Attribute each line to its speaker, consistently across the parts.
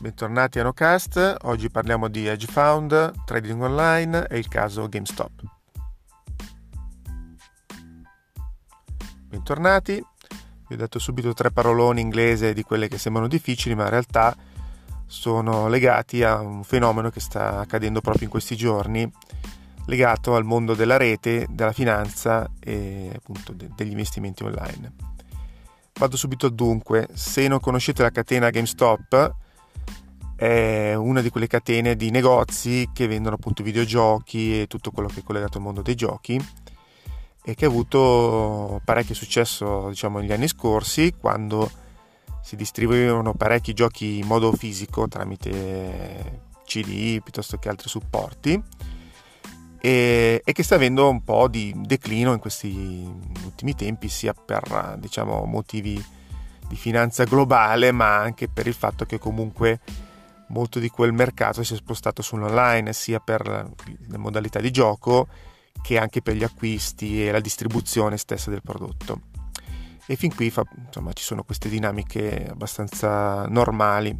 Speaker 1: bentornati a NoCast. Oggi parliamo di hedge fund, trading online e il caso GameStop. Bentornati. Vi ho detto subito tre paroloni inglese di quelle che sembrano difficili, ma in realtà sono legati a un fenomeno che sta accadendo proprio in questi giorni, legato al mondo della rete, della finanza e appunto de- degli investimenti online. Vado subito al dunque. Se non conoscete la catena GameStop, è una di quelle catene di negozi che vendono appunto videogiochi e tutto quello che è collegato al mondo dei giochi e che ha avuto parecchio successo diciamo negli anni scorsi quando si distribuivano parecchi giochi in modo fisico tramite CD piuttosto che altri supporti e, e, che sta avendo un po' di declino in questi ultimi tempi sia per diciamo motivi di finanza globale ma anche per il fatto che comunque molto di quel mercato si è spostato sull'online sia per le modalità di gioco che anche per gli acquisti e la distribuzione stessa del prodotto. E fin qui fa, insomma, ci sono queste dinamiche abbastanza normali.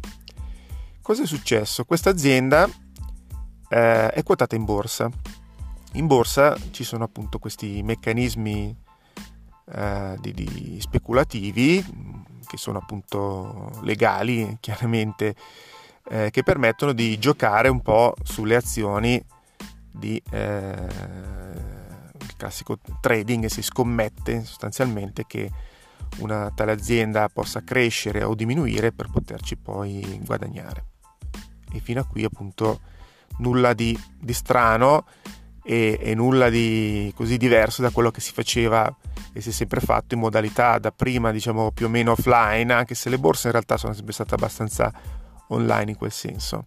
Speaker 1: Cosa è successo? Questa azienda eh, è quotata in borsa. In borsa ci sono appunto questi meccanismi eh, di, di speculativi che sono appunto legali, chiaramente eh, che permettono di giocare un po' sulle azioni di eh, classico trading si scommette sostanzialmente che una tale azienda possa crescere o diminuire per poterci poi guadagnare. E fino a qui appunto nulla di, di strano e, e, nulla di così diverso da quello che si faceva e si è sempre fatto in modalità da prima diciamo più o meno offline anche se le borse in realtà sono sempre state abbastanza online in quel senso.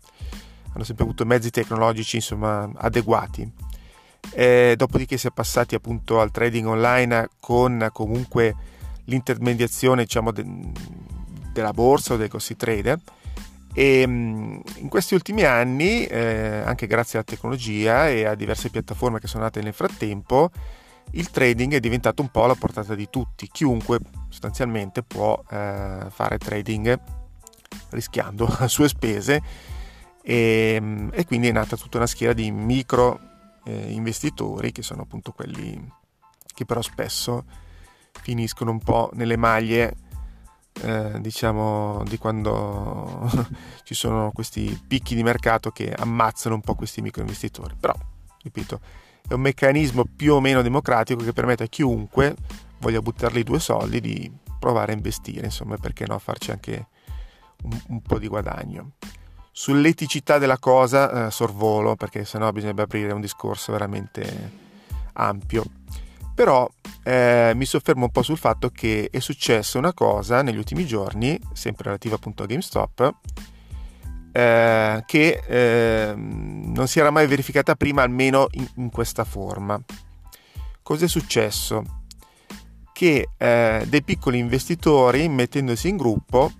Speaker 1: Hanno sempre avuto mezzi tecnologici insomma, adeguati. E dopodiché si è passati appunto al trading online con comunque l'intermediazione diciamo, de- della borsa o dei costi trader e in questi ultimi anni eh, anche grazie alla tecnologia e a diverse piattaforme che sono nate nel frattempo il trading è diventato un po' alla portata di tutti chiunque sostanzialmente può eh, fare trading rischiando a sue spese. E, ehm, e quindi è nata tutta una schiera di micro eh, investitori che sono appunto quelli che però spesso finiscono un po' nelle maglie eh, diciamo di quando ci sono questi picchi di mercato che ammazzano un po' questi micro investitori però ripeto è un meccanismo più o meno democratico che permette a chiunque voglia buttarli due soldi di provare a investire insomma perché no farci anche un, un po' di guadagno. Sull'eticità della cosa eh, sorvolo perché sennò bisognerebbe aprire un discorso veramente ampio. Però eh, mi soffermo un po' sul fatto che è successa una cosa negli ultimi giorni, sempre relativa appunto a GameStop, eh, che eh, non si era mai verificata prima, almeno in, in questa forma. Cos'è successo? Che eh, dei piccoli investitori, mettendosi in gruppo,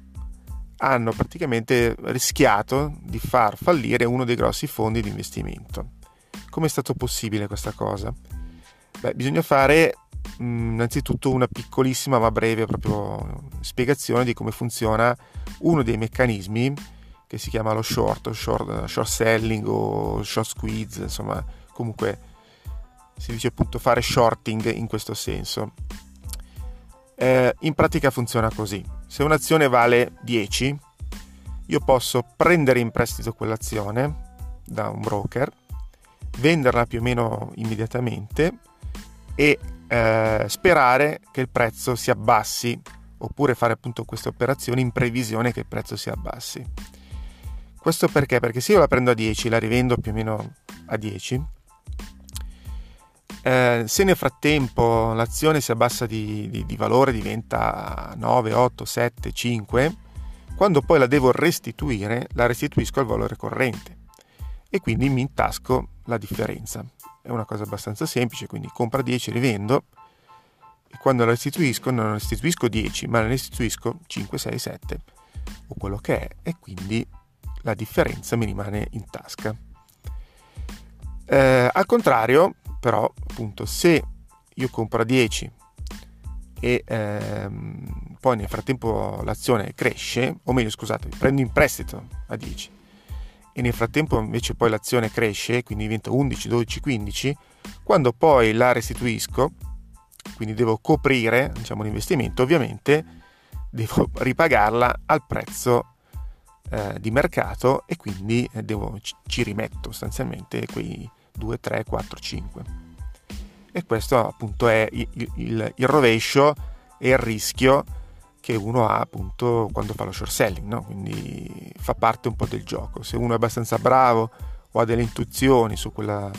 Speaker 1: hanno praticamente rischiato di far fallire uno dei grossi fondi di investimento. Come è stato possibile questa cosa? Beh, bisogna fare mh, innanzitutto una piccolissima ma breve spiegazione di come funziona uno dei meccanismi che si chiama lo short, short, short selling o short squeeze, insomma, comunque si dice appunto fare shorting in questo senso. Eh, in pratica funziona così. Se un'azione vale 10, io posso prendere in prestito quell'azione da un broker, venderla più o meno immediatamente e eh, sperare che il prezzo si abbassi oppure fare appunto queste operazioni in previsione che il prezzo si abbassi. Questo perché? Perché se io la prendo a 10, la rivendo più o meno a 10, eh, se nel frattempo l'azione si abbassa di, di, di valore, diventa 9, 8, 7, 5, quando poi la devo restituire, la restituisco al valore corrente e quindi mi intasco la differenza. È una cosa abbastanza semplice, quindi compra 10, rivendo e quando la restituisco non restituisco 10, ma la restituisco 5, 6, 7 o quello che è e quindi la differenza mi rimane in tasca. Eh, al contrario, però appunto se io compro a 10 e ehm, poi nel frattempo l'azione cresce, o meglio scusate, prendo in prestito a 10 e nel frattempo invece poi l'azione cresce, quindi diventa 11, 12, 15, quando poi la restituisco, quindi devo coprire diciamo, l'investimento, ovviamente devo ripagarla al prezzo eh, di mercato e quindi eh, devo, ci rimetto sostanzialmente quei 2, 3, 4, 5. E questo appunto è il, il, il rovescio e il rischio che uno ha appunto quando fa lo short selling, no? quindi fa parte un po' del gioco. Se uno è abbastanza bravo o ha delle intuizioni su, quella,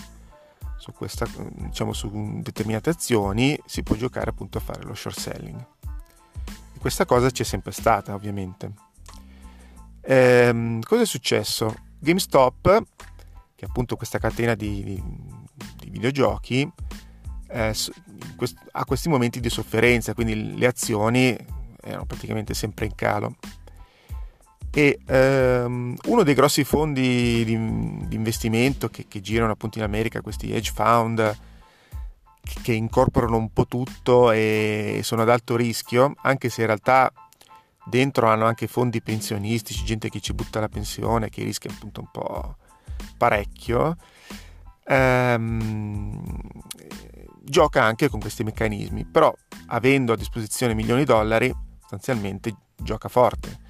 Speaker 1: su, questa, diciamo, su determinate azioni, si può giocare appunto a fare lo short selling. E questa cosa c'è sempre stata, ovviamente. Ehm, cosa è successo? GameStop, che appunto questa catena di, di, di videogiochi, eh, ha questi momenti di sofferenza, quindi le azioni erano praticamente sempre in calo. E ehm, uno dei grossi fondi di, di investimento che, che, girano appunto in America, questi hedge fund, che incorporano un po' tutto e sono ad alto rischio, anche se in realtà dentro hanno anche fondi pensionistici, gente che ci butta la pensione, che rischia appunto un po' parecchio, ehm, gioca anche con questi meccanismi, però avendo a disposizione milioni di dollari sostanzialmente gioca forte.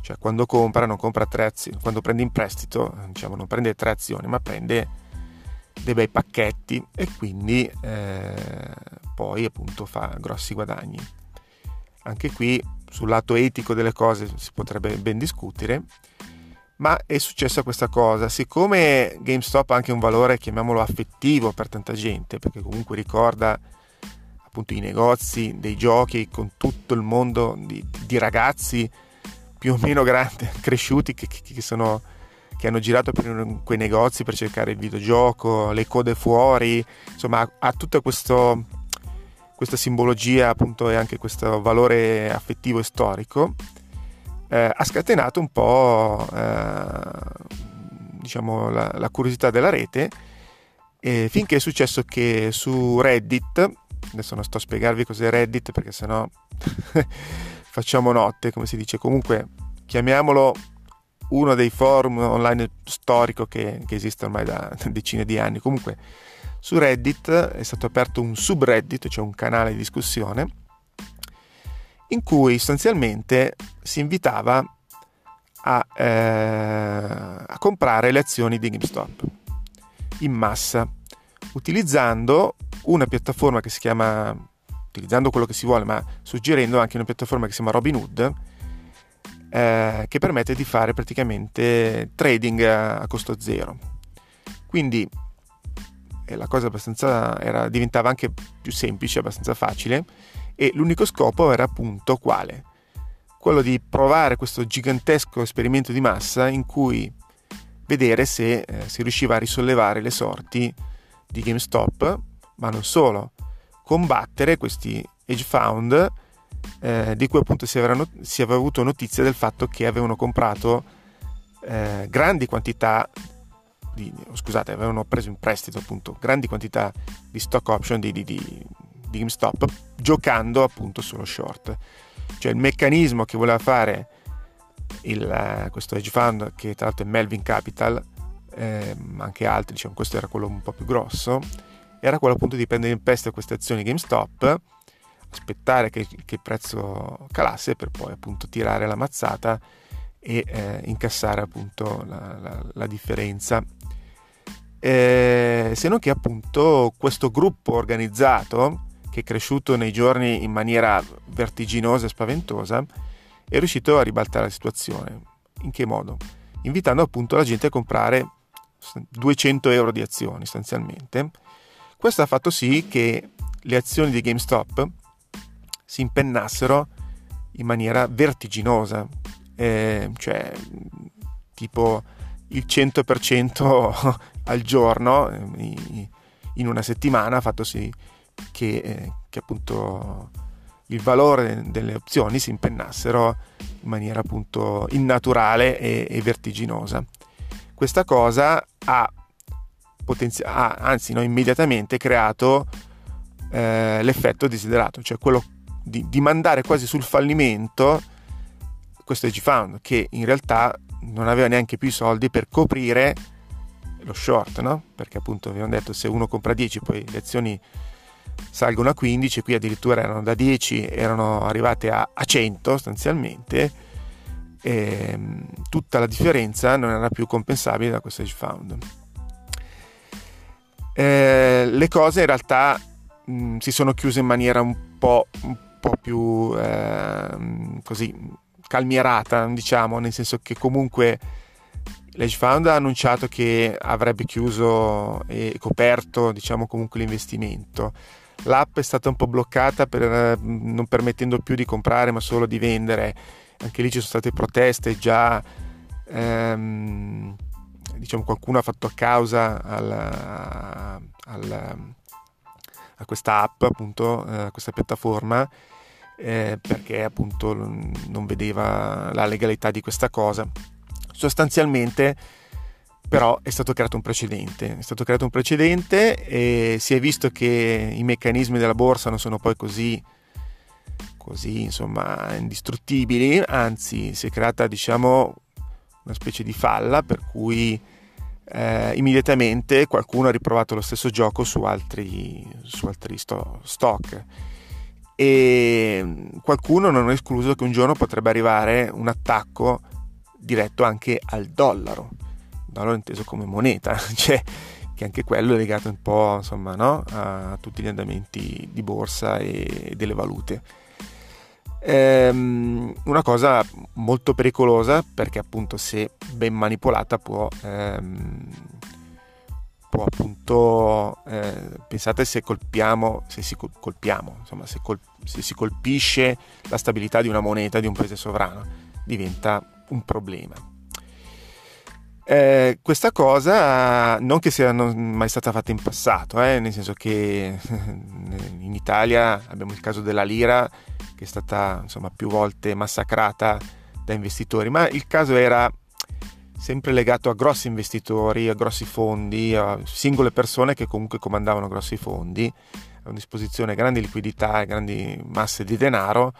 Speaker 1: Cioè quando compra non compra tre azioni, quando prende in prestito diciamo, non prende tre azioni ma prende dei bei pacchetti e quindi eh, poi appunto fa grossi guadagni. Anche qui sul lato etico delle cose si potrebbe ben discutere, ma è successa questa cosa. Siccome GameStop ha anche un valore, chiamiamolo affettivo per tanta gente, perché comunque ricorda appunto i negozi dei giochi con tutto il mondo di, di ragazzi più o meno grandi, cresciuti che, che, sono, che, hanno girato per quei negozi per cercare il videogioco, le code fuori, insomma ha, tutta questo, questa simbologia appunto e anche questo valore affettivo e storico, eh, ha scatenato un po' eh, diciamo la, la, curiosità della rete eh, finché è successo che su Reddit adesso non sto a spiegarvi cos'è Reddit perché sennò facciamo notte, come si dice. Comunque chiamiamolo uno dei forum online storico che, che esiste ormai da decine di anni. Comunque su Reddit è stato aperto un subreddit, cioè un canale di discussione, in cui sostanzialmente si invitava a, eh, a comprare le azioni di GameStop in massa, utilizzando una piattaforma che si chiama, utilizzando quello che si vuole, ma suggerendo anche una piattaforma che si chiama Robinhood, eh, che permette di fare praticamente trading a, costo zero. Quindi eh, la cosa abbastanza era, diventava anche più semplice, abbastanza facile, e l'unico scopo era appunto quale? Quello di provare questo gigantesco esperimento di massa in cui vedere se eh, si riusciva a risollevare le sorti di GameStop ma non solo, combattere questi hedge fund eh, di cui appunto si, not- si, aveva avuto notizia del fatto che avevano comprato eh, grandi quantità di, scusate, avevano preso in prestito appunto grandi quantità di stock option di, di, di, di GameStop giocando appunto sullo short. Cioè il meccanismo che voleva fare il, questo hedge fund, che tra l'altro è Melvin Capital, eh, ma anche altri, diciamo, questo era quello un po' più grosso, era quello appunto di prendere in prestito queste azioni GameStop, aspettare che, che, il prezzo calasse per poi appunto tirare la mazzata e eh, incassare appunto la, la, la differenza. Eh, se non che appunto questo gruppo organizzato che è cresciuto nei giorni in maniera vertiginosa e spaventosa è riuscito a ribaltare la situazione. In che modo? Invitando appunto la gente a comprare 200 euro di azioni sostanzialmente questo ha fatto sì che le azioni di GameStop si impennassero in maniera vertiginosa, eh, cioè tipo il 100% al giorno eh, in una settimana ha fatto sì che, eh, che appunto il valore delle opzioni si impennassero in maniera appunto innaturale e, e vertiginosa. Questa cosa ha potenzi- ha, anzi no, immediatamente creato eh, l'effetto desiderato, cioè quello di, di mandare quasi sul fallimento questo hedge fund che in realtà non aveva neanche più i soldi per coprire lo short, no? Perché appunto abbiamo detto se uno compra 10 poi le azioni salgono a 15, qui addirittura erano da 10, erano arrivate a, a 100 sostanzialmente, e ehm, tutta la differenza non era più compensabile da questo hedge fund. Eh, le cose in realtà mh, si sono chiuse in maniera un po', un po più eh, così calmierata, diciamo, nel senso che comunque l'Edge Fund ha annunciato che avrebbe chiuso e coperto, diciamo, comunque l'investimento. L'app è stata un po' bloccata per, non permettendo più di comprare ma solo di vendere. Anche lì ci sono state proteste già. Ehm, diciamo qualcuno ha fatto causa alla, alla, a questa app, appunto, a questa piattaforma eh, perché appunto non vedeva la legalità di questa cosa. Sostanzialmente però è stato creato un precedente, è stato creato un precedente e si è visto che i meccanismi della borsa non sono poi così, così insomma indistruttibili, anzi si è creata diciamo una specie di falla per cui eh, immediatamente qualcuno ha riprovato lo stesso gioco su altri, su altri sto, stock. E qualcuno non ha escluso che un giorno potrebbe arrivare un attacco diretto anche al dollaro, dollaro inteso come moneta, cioè che anche quello è legato un po' insomma, no? a tutti gli andamenti di borsa e delle valute. Ehm, una cosa molto pericolosa perché appunto se ben manipolata può ehm, può appunto eh, pensate se colpiamo se si colpiamo insomma se, col, se, si colpisce la stabilità di una moneta di un paese sovrano diventa un problema eh, questa cosa non che sia mai stata fatta in passato eh, nel senso che in Italia abbiamo il caso della lira che è stata insomma più volte massacrata da investitori ma il caso era sempre legato a grossi investitori, a grossi fondi, a singole persone che comunque comandavano grossi fondi, a disposizione grandi liquidità e grandi masse di denaro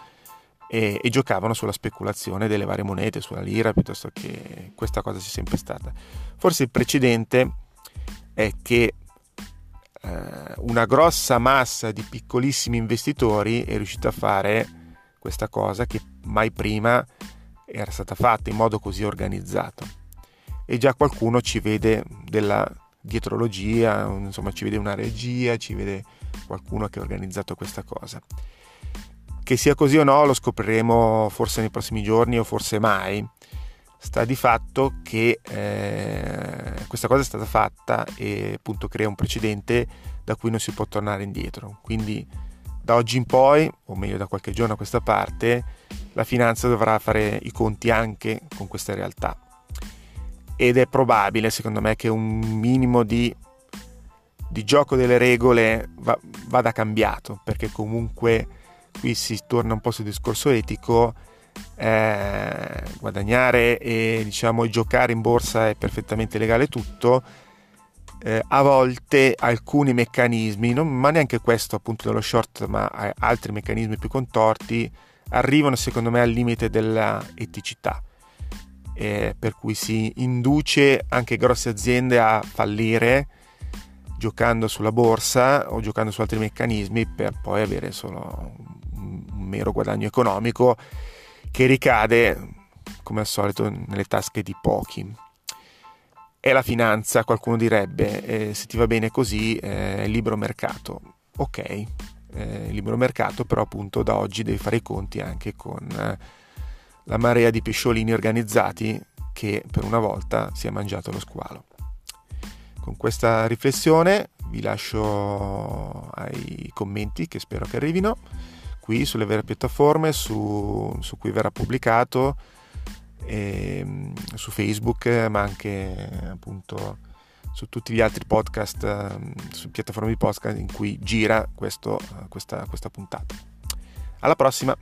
Speaker 1: e, e, giocavano sulla speculazione delle varie monete, sulla lira, piuttosto che questa cosa c'è sempre stata. Forse il precedente è che eh, una grossa massa di piccolissimi investitori è riuscita a fare questa cosa che mai prima era stata fatta in modo così organizzato e già qualcuno ci vede della dietrologia, insomma ci vede una regia, ci vede qualcuno che ha organizzato questa cosa. Che sia così o no lo scopriremo forse nei prossimi giorni o forse mai. Sta di fatto che eh, questa cosa è stata fatta e appunto crea un precedente da cui non si può tornare indietro. Quindi da oggi in poi, o meglio da qualche giorno a questa parte, la finanza dovrà fare i conti anche con queste realtà ed è probabile secondo me che un minimo di, di gioco delle regole va, vada cambiato perché comunque qui si torna un po' sul discorso etico eh, guadagnare e diciamo giocare in borsa è perfettamente legale tutto. Eh, a volte alcuni meccanismi non, ma neanche questo appunto dello short ma altri meccanismi più contorti arrivano secondo me al limite della eticità eh, per cui si induce anche grosse aziende a fallire giocando sulla borsa o giocando su altri meccanismi per poi avere solo mero guadagno economico che ricade come al solito nelle tasche di pochi. È la finanza, qualcuno direbbe, eh, se ti va bene così è eh, libero mercato. Ok, eh, libero mercato, però appunto da oggi devi fare i conti anche con eh, la marea di pesciolini organizzati che per una volta si è mangiato lo squalo. Con questa riflessione vi lascio ai commenti che spero che arrivino qui sulle vere piattaforme su, su cui verrà pubblicato ehm, su Facebook ma anche appunto su tutti gli altri podcast ehm, su piattaforme di podcast in cui gira questo, questa, questa puntata. Alla prossima